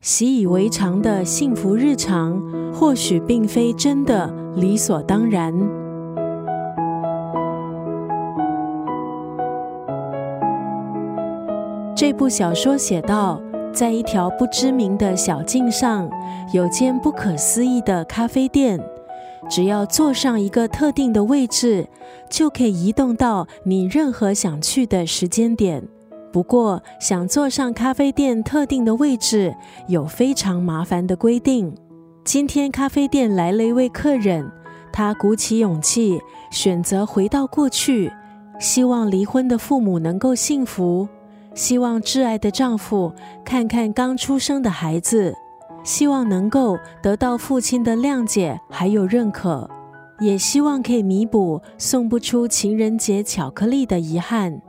习以为常的幸福日常，或许并非真的理所当然。这部小说写道，在一条不知名的小径上，有间不可思议的咖啡店。只要坐上一个特定的位置，就可以移动到你任何想去的时间点。不过，想坐上咖啡店特定的位置，有非常麻烦的规定。今天咖啡店来了一位客人，他鼓起勇气选择回到过去，希望离婚的父母能够幸福，希望挚爱的丈夫看看刚出生的孩子，希望能够得到父亲的谅解还有认可，也希望可以弥补送不出情人节巧克力的遗憾。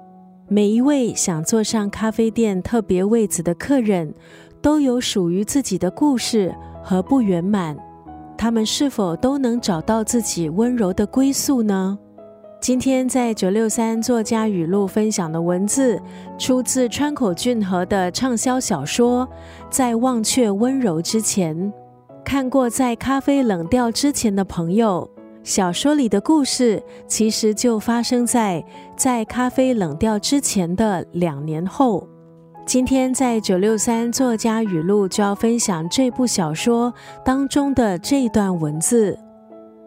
每一位想坐上咖啡店特别位子的客人，都有属于自己的故事和不圆满。他们是否都能找到自己温柔的归宿呢？今天在九六三作家语录分享的文字，出自川口俊和的畅销小说《在忘却温柔之前》。看过《在咖啡冷掉之前》的朋友。小说里的故事其实就发生在在咖啡冷掉之前的两年后。今天在九六三作家语录就要分享这部小说当中的这段文字：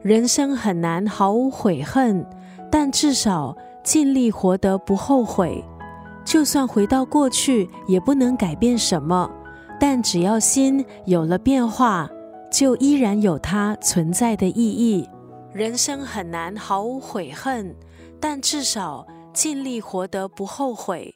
人生很难毫无悔恨，但至少尽力活得不后悔。就算回到过去，也不能改变什么。但只要心有了变化，就依然有它存在的意义。人生很难毫无悔恨，但至少尽力活得不后悔。